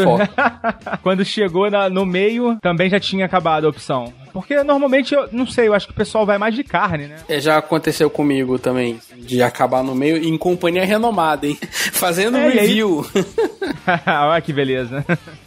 quando chegou na- no meio, também já tinha acabado a opção. Porque normalmente, eu não sei, eu acho que o pessoal vai mais de carne, né? É, já aconteceu comigo também, de acabar no meio em companhia renomada, hein? Fazendo É, e aí- review. Olha que beleza.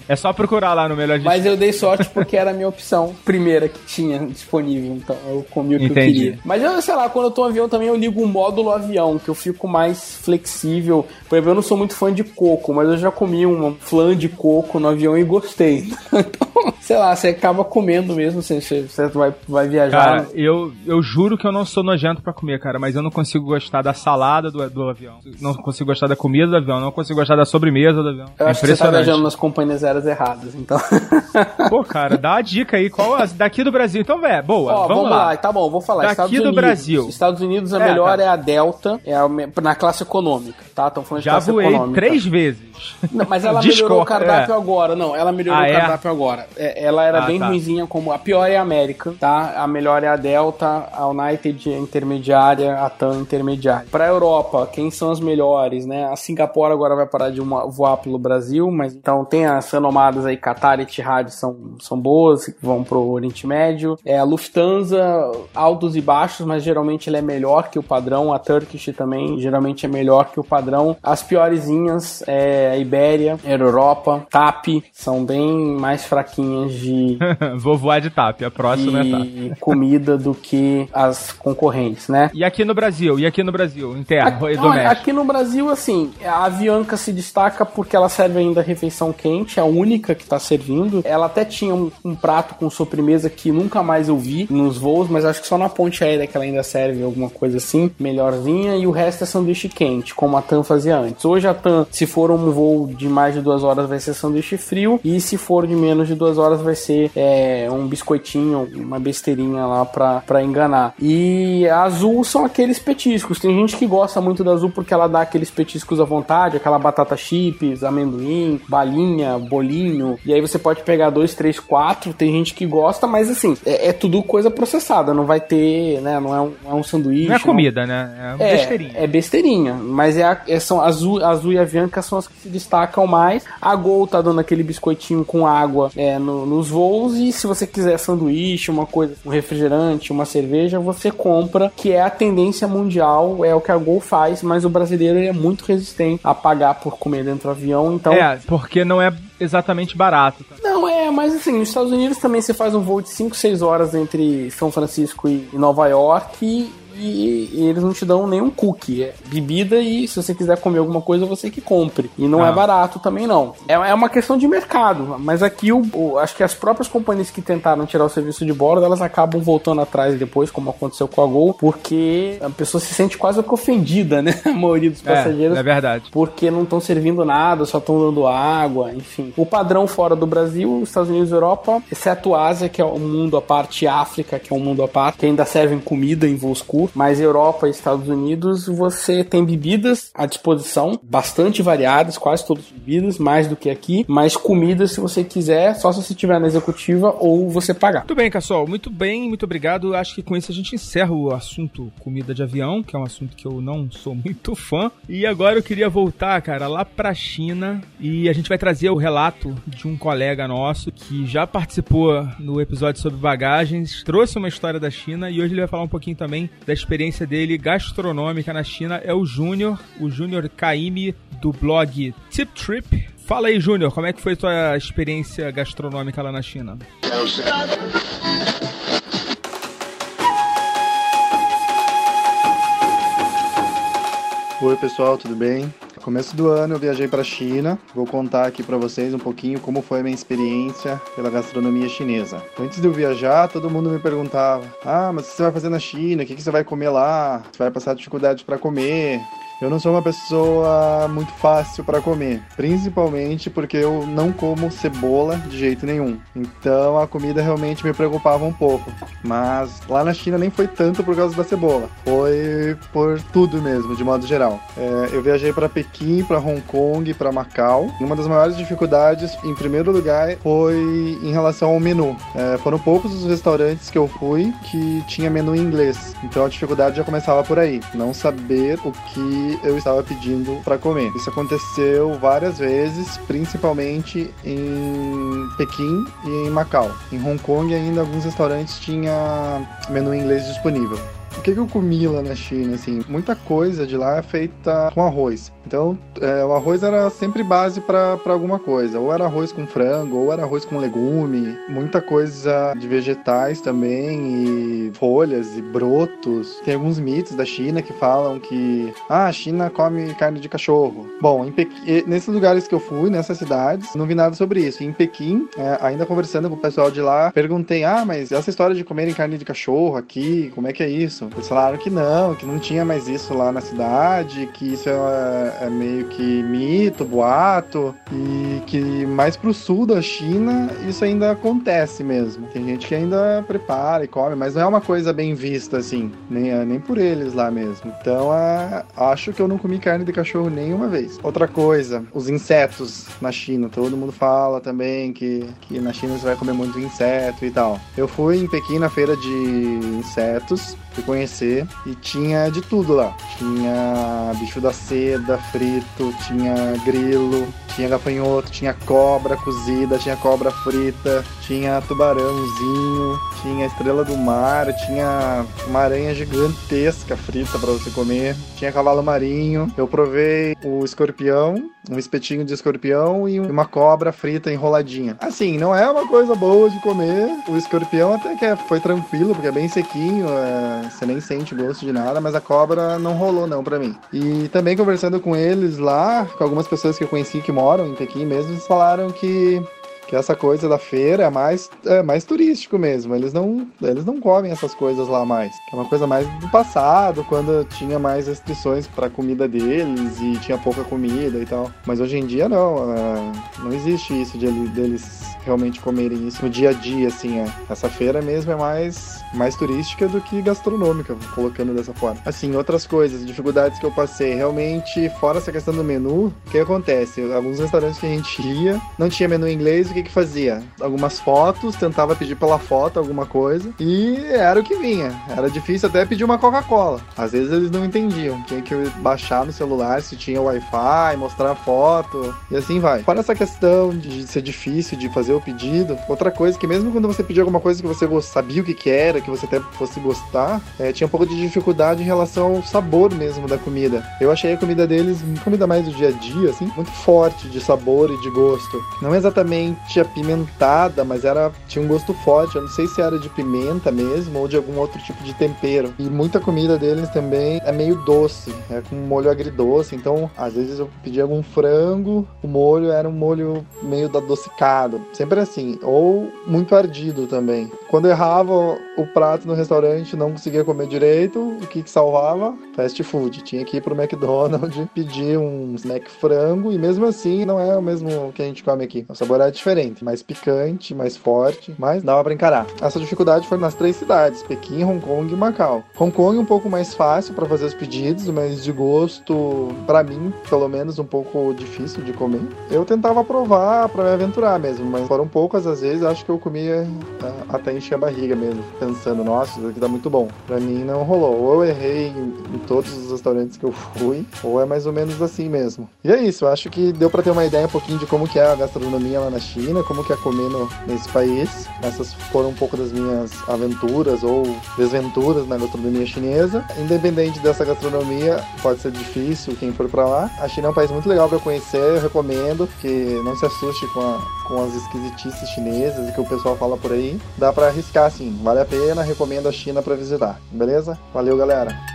É só procurar lá no Melhor de Mas eu dei sorte porque era a minha opção primeira que tinha disponível. Então eu comi o que Entendi. eu queria. Mas eu, sei lá, quando eu tô no avião também eu ligo o módulo avião, que eu fico mais flexível. Por exemplo, eu não sou muito fã de coco, mas eu já comi um flan de coco no avião e gostei. Então, sei lá, você acaba comendo mesmo, você, você vai, vai viajar. Cara, eu, eu juro que eu não sou nojento pra comer, cara, mas eu não consigo gostar da salada do, do avião. Não consigo gostar da comida do avião, não consigo gostar da sobremesa do avião. eu acho que você tá viajando nas companhias aéreas erradas, então. Pô, cara, dá a dica aí, qual a, daqui do Brasil. Então, velho, boa, Ó, vamos, lá. Tá bom, vou falar. Daqui Estados do Unidos. Brasil. Estados Unidos a É, melhor tá. é a Delta, é a na classe econômica, tá? Estão falando de Já classe voei econômica. três vezes. Não, mas ela Discord, melhorou o cardápio é. agora. Não, ela melhorou Ah, o é? cardápio agora. É, ela era Ah, bem tá. ruinzinha como. A pior é a América, tá? A melhor é a Delta, a United é intermediária, a TAM intermediária. Pra Europa, quem são as melhores, né? A Singapura agora vai parar de uma- voar pelo Brasil, mas então tem as renomadas aí, Qatar e Etihad são, são boas, que vão pro Oriente Médio. É, a Lufthansa, altos e baixos, mas geralmente ela é melhor que o padrão. A Turkish também geralmente é melhor que o padrão. As piorezinhas é a Ibéria, Air Europa, TAP, são bem mais fraquinhas de, Vou voar de TAP, a próxima é TAP. de comida do que as concorrentes, né? E aqui no Brasil? E aqui no Brasil? Interno Aqui, e doméstico? aqui no Brasil, assim, a Avianca se destaca porque ela serve ainda refeição quente, a única que tá servindo. Ela até tinha um, um prato com sobremesa que nunca mais eu vi nos voos, mas acho que só na ponte aérea que ela ainda serve alguma coisa assim, melhorzinha, e o resto é sanduíche quente, como a TAM fazia antes. Hoje a TAM, se for um voo de mais de duas horas, vai ser sanduíche frio, e se for de menos de duas horas, vai ser é, um biscoitinho, uma besteirinha lá pra, enganar. E a azul são aqueles petiscos. Tem gente que gosta muito da azul porque ela dá aqueles petiscos à vontade, aquela batata amendoim, balinha, bolinho. E aí você pode pegar dois, três, quatro. Tem gente que gosta, mas assim, é, é tudo coisa processada. Não vai ter, né? Não é um, não é um sanduíche. Não é comida, né? É é, besteirinha. É besteirinha. Mas é, a- é- são azul, azul e a Avianca são as que se destacam mais. A Gol tá dando aquele biscoitinho com água é, no- nos voos. E se você quiser sanduíche, uma coisa, um refrigerante, uma cerveja, você compra, que é a tendência mundial, é o que a Gol faz, mas o brasileiro é muito resistente a pagar por comer dentro do avião. Então, É, porque não é exatamente barato. tá? não, é, mas assim, nos Estados Unidos também você faz um voo de 5, 6 horas entre São Francisco e Nova York e, e- eles não te dão nenhum cookie. É bebida e se você quiser comer alguma coisa, você que compre. E não Ah. é barato também, não. É, é uma questão de mercado, mas aqui o, o- acho que as próprias companhias que tentaram tirar o serviço de bordo, elas acabam voltando atrás depois, como aconteceu com a Gol, porque a pessoa se sente quase que ofendida, né? A maioria dos passageiros É, é verdade. porque não estão servindo nada, só estão dando água, enfim. O padrão fora do Brasil, Estados Unidos e Europa, exceto a Ásia, que é um mundo à parte, África, que é um mundo à parte, que ainda servem comida em voos curtos, mas Europa e Estados Unidos, você tem bebidas à disposição, bastante variadas, quase todas as bebidas, mais do que aqui, mas comida, se você quiser, só se você estiver na executiva ou você pagar. Muito bem, Cassol. Muito bem, muito obrigado. Acho que com isso a gente encerra o assunto comida de avião, que é um assunto que eu não sou muito fã. E agora eu queria voltar, cara, lá pra China e a gente vai trazer o relato de um colega nosso que já participou no episódio sobre bagagens, trouxe uma história da China e hoje ele vai falar um pouquinho também da experiência dele gastronômica na China. É o Júnior, o Júnior Kaimi do blog Tip Trip. Fala aí, Júnior, como é que foi a tua experiência gastronômica lá na China? Oi pessoal, tudo bem? No começo do ano eu viajei para a China. Vou contar aqui para vocês um pouquinho como foi a minha experiência pela gastronomia chinesa. Antes de eu viajar, todo mundo me perguntava: "Ah, mas o que você vai fazer na China? O que você vai comer lá? Você vai passar dificuldade para comer?" Eu não sou uma pessoa muito fácil para comer, principalmente porque eu não como cebola de jeito nenhum. Então a comida realmente me preocupava um pouco. Mas lá na China nem foi tanto por causa da cebola, foi por tudo mesmo, de modo geral. É, eu viajei para Pequim, para Hong Kong, para Macau. Uma das maiores dificuldades, em primeiro lugar, foi em relação ao menu. É, foram poucos os restaurantes que eu fui que tinha menu em inglês. Então a dificuldade já começava por aí, não saber o que eu estava pedindo para comer. Isso aconteceu várias vezes, principalmente em Pequim e em Macau. Em Hong Kong ainda alguns restaurantes tinha menu inglês disponível. O que, que eu comi lá na China, assim? Muita coisa de lá é feita com arroz. Então, é, o arroz era sempre base para alguma coisa. Ou era arroz com frango, ou era arroz com legume. Muita coisa de vegetais também, e folhas e brotos. Tem alguns mitos da China que falam que ah, a China come carne de cachorro. Bom, em nesses lugares que eu fui, nessas cidades, não vi nada sobre isso. Em Pequim, é, ainda conversando com o pessoal de lá, perguntei: ah, mas essa história de comerem carne de cachorro aqui, como é que é isso? Eles falaram que não, que não tinha mais isso lá na cidade, que isso é, é meio que mito, boato, e que mais pro sul da China isso ainda acontece mesmo. Tem gente que ainda prepara e come, mas não é uma coisa bem vista assim, nem, é, nem por eles lá mesmo. Então é, acho que eu não comi carne de cachorro nenhuma vez. Outra coisa, os insetos na China. Todo mundo fala também que, que na China você vai comer muito inseto e tal. Eu fui em Pequim na feira de insetos fui conhecer e tinha de tudo lá. Tinha bicho da seda frito, tinha grilo, tinha gafanhoto, tinha cobra cozida, tinha cobra frita, tinha tubarãozinho, tinha estrela do mar, tinha uma aranha gigantesca frita para você comer, tinha cavalo marinho. Eu provei o escorpião, um espetinho de escorpião e uma cobra frita enroladinha. Assim, não é uma coisa boa de comer. O escorpião até que é, foi tranquilo, porque é bem sequinho, é, você nem sente gosto de nada, mas a cobra não rolou não para mim. E também conversando com eles lá, com algumas pessoas que eu conheci que moram em Pequim mesmo, eles falaram que que essa coisa da feira é mais, é mais turístico mesmo. Eles não, eles não comem essas coisas lá mais. É uma coisa mais do passado, quando tinha mais restrições para comida deles e tinha pouca comida e tal. Mas hoje em dia não, é, não existe isso de deles realmente comerem isso no dia a dia, assim, é. Essa feira mesmo é mais, mais turística do que gastronômica, colocando dessa forma. Assim, outras coisas, dificuldades que eu passei, realmente, fora essa questão do menu, o que acontece? Alguns restaurantes que a gente ia, não tinha menu em inglês, o que que fazia? Algumas fotos, tentava pedir pela foto alguma coisa, e era o que vinha. Era difícil até pedir uma Coca-Cola. Às vezes eles não entendiam, tinha que baixar no celular se tinha Wi-Fi, mostrar foto, e assim vai. Fora essa questão de ser difícil de fazer fazer o pedido. Outra coisa que mesmo quando você pedia alguma coisa que você sabia o que, que era, que você até fosse gostar, é, tinha um pouco de dificuldade em relação ao sabor mesmo da comida. Eu achei a comida deles, comida mais do dia a dia, assim, muito forte de sabor e de gosto. Não exatamente apimentada, mas era tinha um gosto forte. Eu não sei se era de pimenta mesmo ou de algum outro tipo de tempero. E muita comida deles também é meio doce, é com molho agridoce. Então, às vezes eu pedia algum frango, o molho era um molho meio adocicado. Sempre assim. Ou muito ardido também. Quando errava o prato no restaurante, não conseguia comer direito, o que, que salvava? Fast food. Tinha que ir pro McDonald's, pedir um snack frango, e mesmo assim não é o mesmo que a gente come aqui. O sabor é diferente, mais picante, mais forte, mas dava pra encarar. Essa dificuldade foi nas três cidades: Pequim, Hong Kong e Macau. Hong Kong um pouco mais fácil para fazer os pedidos, mas de gosto, para mim, pelo menos, um pouco difícil de comer. Eu tentava provar para me aventurar mesmo, mas foram poucas as vezes, acho que eu comia uh, até encher a barriga mesmo, pensando, nossa, isso aqui tá muito bom. Pra mim não rolou. Ou eu errei em, em, todos os restaurantes que eu fui, ou é mais ou menos assim mesmo. E é isso, acho que deu para ter uma ideia um pouquinho de como que é a gastronomia lá na China, como que é comer no, nesse país. Essas foram um pouco das minhas aventuras ou desventuras na gastronomia chinesa. Independente dessa gastronomia, pode ser difícil quem for para lá. A China é um país muito legal para conhecer, eu recomendo que não se assuste com, a, com as esquisitices chinesas e que o pessoal fala por aí, dá para arriscar sim. Vale a pena, recomendo a China para visitar. Beleza? Valeu, galera.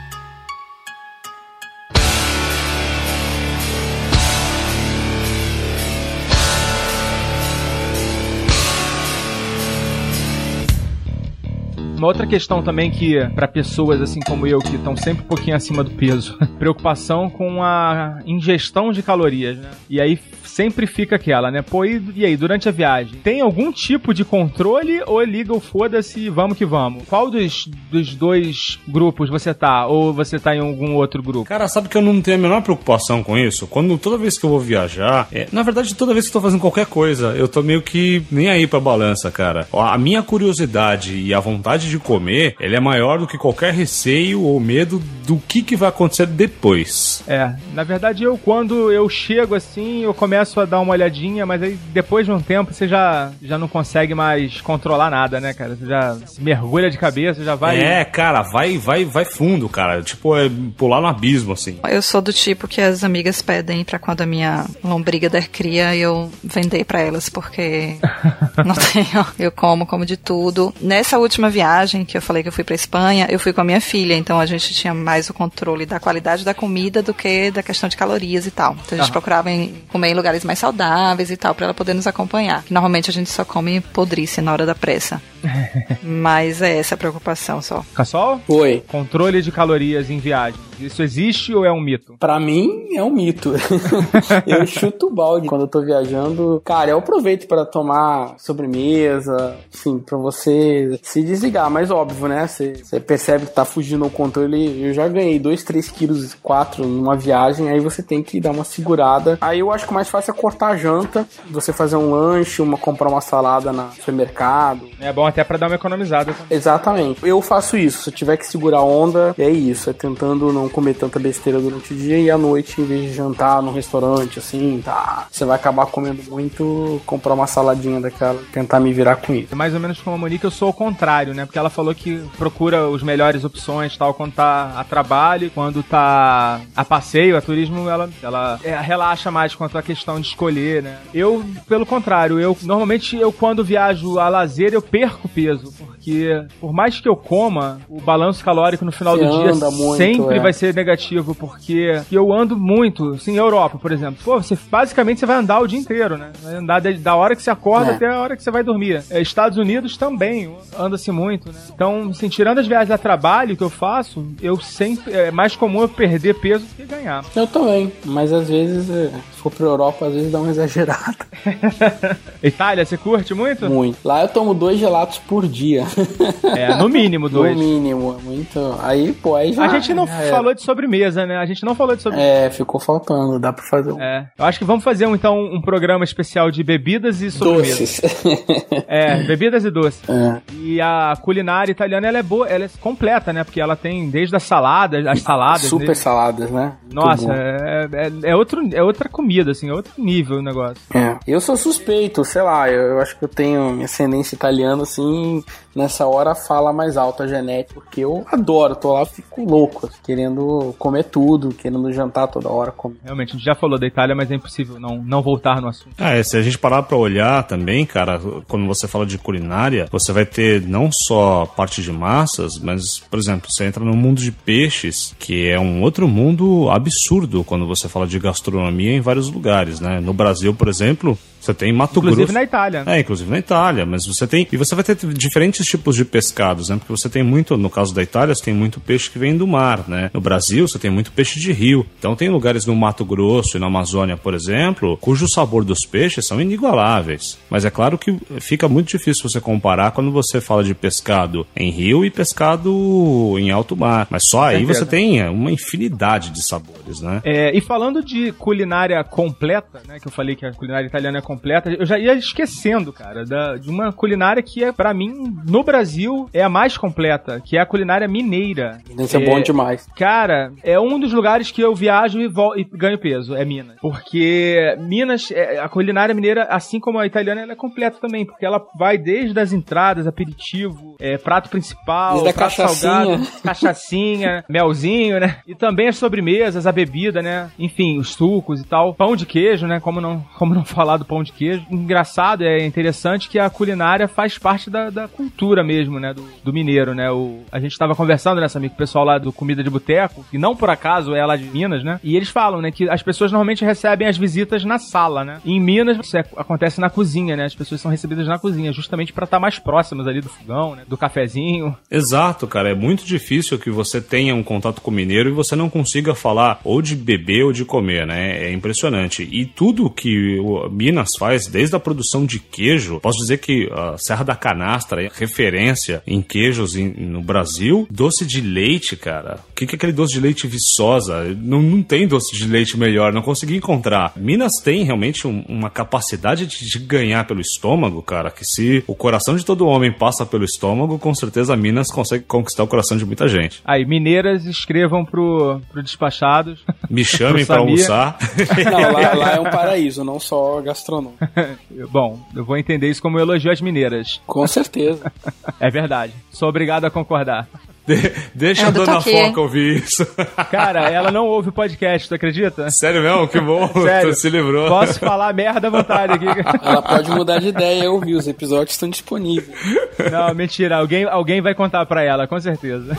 Uma outra questão também que, para pessoas assim como eu, que estão sempre um pouquinho acima do peso, preocupação com a ingestão de calorias, né? E aí sempre fica aquela, né? Pô, e, e aí, durante a viagem, tem algum tipo de controle ou liga o foda-se e vamos que vamos? Qual dos, dos dois grupos você tá? Ou você tá em algum outro grupo? Cara, sabe que eu não tenho a menor preocupação com isso? Quando toda vez que eu vou viajar, é, na verdade, toda vez que eu tô fazendo qualquer coisa, eu tô meio que nem aí pra balança, cara. A minha curiosidade e a vontade de comer, ele é maior do que qualquer receio ou medo do que, que vai acontecer depois. É, na verdade, eu quando eu chego assim, eu começo a dar uma olhadinha, mas aí depois de um tempo você já, já não consegue mais controlar nada, né, cara? Você já se mergulha de cabeça, já vai. É, cara, vai, vai, vai fundo, cara. Tipo, é pular no abismo, assim. Eu sou do tipo que as amigas pedem pra quando a minha lombriga der cria eu vender pra elas, porque não tenho. Eu como, como de tudo. Nessa última viagem que eu falei que eu fui pra Espanha, eu fui com a minha filha, então a gente tinha mais o controle da qualidade da comida do que da questão de calorias e tal. Então a gente Aham. procurava em comer em lugares mais saudáveis e tal, pra ela poder nos acompanhar. Que normalmente a gente só come podrice na hora da pressa. Mas é essa a preocupação só. Cassol? Oi. Controle de calorias em viagem. Isso existe ou é um mito? Pra mim é um mito. eu chuto o balde quando eu tô viajando. Cara, eu aproveito pra tomar sobremesa, assim, pra você se desligar. Mas óbvio, né? Você percebe que tá fugindo ao controle. Eu já ganhei 2, 3 quilos, 4 numa viagem. Aí você tem que dar uma segurada. Aí eu acho que o mais fácil é cortar a janta. Você fazer um lanche, uma, comprar uma salada no supermercado. É bom até pra dar uma economizada. também. Exatamente. Eu faço isso. Se eu tiver que segurar a onda, é isso. É tentando não comer tanta besteira durante o dia e à noite, em vez de jantar num restaurante, assim, tá. Você vai acabar comendo muito, comprar uma saladinha daquela, tentar me virar com isso. Mais ou menos como a Monique, eu sou o contrário, né? Porque ela falou que procura os melhores opções, tal, quando tá a trabalho, quando tá a passeio, a turismo, ela, ela é, relaxa mais quanto à questão de escolher, né? Eu, pelo contrário, eu normalmente eu quando viajo a lazer, eu perco peso, porque por mais que eu coma, o balanço calórico no final Você do dia muito, sempre é. vai ser negativo, porque eu ando muito, assim, Europa, por exemplo. Pô, você basicamente você vai andar o dia inteiro, né? Vai andar desde da hora que você acorda É. até a hora que você vai dormir. É, Estados Unidos também anda-se muito, né? Então, assim, tirando as viagens a trabalho que eu faço, eu sempre é mais comum eu perder peso do que ganhar. Eu também, mas às vezes, é, for pra Europa, às vezes dá uma exagerada. Itália, você curte muito? Muito. Lá eu tomo dois gelatos por dia. É, no mínimo dois. No mínimo, é muito. Aí, pô, aí já. A gente não era. falou de sobremesa, né? A gente não falou de sobremesa. É, ficou faltando, dá pra fazer um. É. Eu acho que vamos fazer um, então um programa especial de bebidas e sobremesas. Doces. É, bebidas e doces. É. E a culinária italiana ela é boa, ela é completa, né? Porque ela tem desde a salada, as saladas. Super desde- saladas, né? Nossa, é, é, é outro, é outra comida, assim, é outro nível o negócio. É. Eu sou suspeito, sei lá, eu, eu acho que eu tenho minha ascendência italiana, assim, nessa hora fala mais alto a genética, porque eu adoro, tô lá, fico louco, querendo comer tudo, querendo jantar toda hora, comer. Realmente, a gente já falou da Itália, mas é impossível não, não voltar no assunto. Ah, é, se a gente parar pra olhar também, cara, quando você fala de culinária, você vai ter não só parte de massas, mas, por exemplo, você entra no mundo de peixes, que é um outro mundo absurdo quando você fala de gastronomia em vários lugares, né? No Brasil, por exemplo, você tem Mato Inclusive Grosso. na Itália, né? É, inclusive na Itália, mas você tem. E você vai ter diferentes tipos de pescados, né? Porque você tem muito, no caso da Itália, você tem muito peixe que vem do mar, né? No Brasil, você tem muito peixe de rio. Então tem lugares no Mato Grosso e na Amazônia, por exemplo, cujo sabor dos peixes são inigualáveis. Mas é claro que fica muito difícil você comparar quando você fala de pescado em rio e pescado em alto mar. Mas só aí você tem é, uma infinidade de sabores, né? É, e falando de culinária completa, né? Que eu falei que a culinária italiana é completa, eu já ia esquecendo, cara, da, de uma culinária que é, pra mim, no Brasil, é a mais completa, que é a culinária mineira. Isso é, bom demais. Cara, é um dos lugares que eu viajo e, e ganho peso, é Minas. Porque Minas, é- a culinária mineira, assim como a italiana, ela é completa também, porque ela vai desde as entradas, aperitivo, é, prato principal, Desde prato cachaçinha. salgado, cachaçinha, melzinho, né? E também as sobremesas, a bebida, né? Enfim, os sucos e tal. Pão de queijo, né? Como não, como não falar do pão de queijo. Engraçado, é interessante que a culinária faz parte da, da cultura mesmo, né? Do, do mineiro, né? O, a gente estava conversando nessa amigo, o pessoal lá do Comida de Boteco, que não por acaso é lá de Minas, né? E eles falam, né, que as pessoas normalmente recebem as visitas na sala, né? E em Minas, isso é, acontece na cozinha, né? As pessoas são recebidas na cozinha, justamente para estar tá mais próximas ali do fogão, né? Do cafezinho. Exato, cara. É muito difícil que você tenha um contato com o mineiro e você não consiga falar ou de beber ou de comer, né? É impressionante. E tudo que o Minas faz, desde a produção de queijo, posso dizer que a Serra da Canastra é referência em queijos em, no Brasil. Doce de leite, cara. O que, que é aquele doce de leite viçosa? Não, não tem doce de leite melhor, não consegui encontrar. Minas tem realmente um, uma capacidade de, de ganhar pelo estômago, cara, que se o coração de todo homem passa pelo estômago, com certeza Minas consegue conquistar o coração de muita gente. Aí, mineiras, escrevam pro, pro Despachados. Me chamem para almoçar. Não, lá, lá, é um paraíso, não só Bom, eu vou entender isso como um elogio às mineiras. Com certeza. É verdade. Sou obrigado a concordar. De deixa é, a dona aqui, Foca ouvir isso. Cara, ela não ouve o podcast, tu acredita? Sério mesmo? Que bom. Sério. Tu se livrou. Posso falar merda à vontade aqui. Ela pode mudar de ideia e ouvir. Os episódios estão disponíveis. Não, mentira. Alguém, alguém vai contar pra ela, com certeza.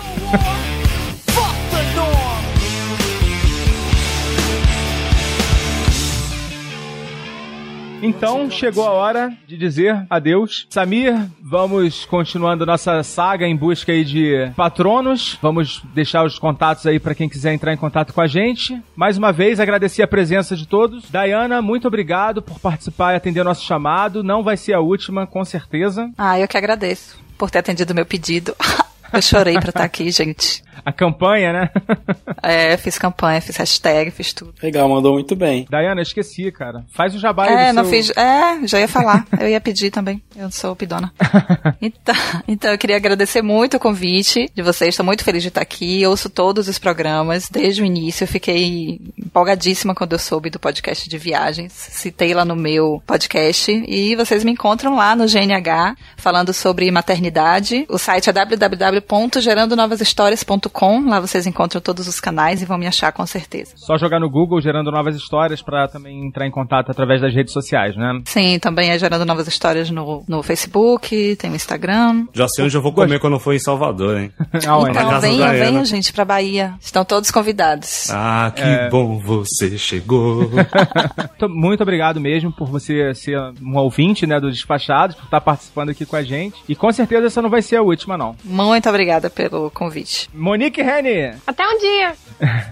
Então chegou a hora de dizer adeus. Samir, vamos continuando nossa saga em busca aí de patronos. Vamos deixar os contatos aí para quem quiser entrar em contato com a gente. Mais uma vez, agradecer a presença de todos. Diana, muito obrigado por participar e atender nosso chamado. Não vai ser a última, com certeza. Ah, eu que agradeço por ter atendido meu pedido. Eu chorei pra estar aqui, gente. A campanha, né? é, fiz campanha, fiz hashtag, fiz tudo. Legal, mandou muito bem. Dayana, esqueci, cara. Faz o jabá É, não seu... fiz. É, já ia falar. Eu ia pedir também. Eu sou pidona. então, então, eu queria agradecer muito o convite de vocês. Estou muito feliz de estar aqui. Eu ouço todos os programas desde o início. Eu fiquei empolgadíssima quando eu soube do podcast de viagens. Citei lá no meu podcast. E vocês me encontram lá no GNH falando sobre maternidade. O site é www.gerandonovashistórias.com Lá vocês encontram todos os canais e vão me achar com certeza. Só jogar no Google Gerando Novas Histórias para também entrar em contato através das redes sociais, né? Sim, também é Gerando Novas Histórias no, no Facebook, tem o Instagram. Já sei onde eu vou comer quando for em Salvador, hein? então venham, venham, gente, pra Bahia. Estão todos convidados. Ah, que é... bom você chegou. Muito obrigado mesmo por você ser um ouvinte, né, do Despachados, por estar participando aqui com a gente. E com certeza essa não vai ser a última, não. Muito obrigada pelo convite. Monique Reni. Até um dia.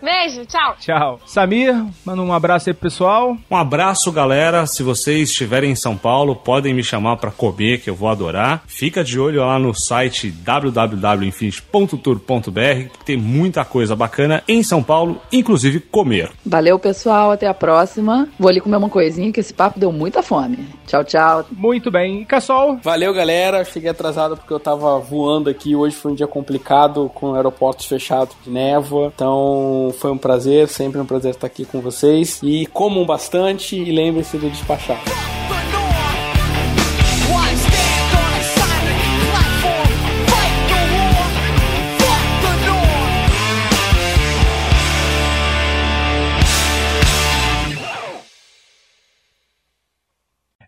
Beijo, tchau. Tchau. Samir, manda um abraço aí pro pessoal. Um abraço, galera. Se vocês estiverem em São Paulo, podem me chamar para comer, que eu vou adorar. Fica de olho lá no site www.infinity.tour.br, que tem muita coisa bacana em São Paulo, inclusive comer. Valeu, pessoal. Até a próxima. Vou ali comer uma coisinha, que esse papo deu muita fome. Tchau, tchau. Muito bem. E Cassol? Valeu, galera. Cheguei atrasado porque eu tava voando aqui. Hoje foi um dia complicado, com aeroportos fechados de névoa. Então, então foi um prazer, sempre um prazer estar aqui com vocês. E comam bastante e lembrem-se de despachar.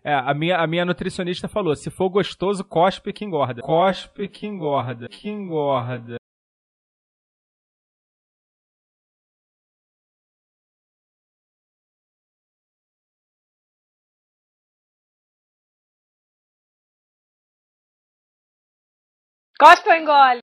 É, a minha, a minha nutricionista falou: se for gostoso, cospe que engorda. Cospe que engorda. Que engorda. Cospe ou engole?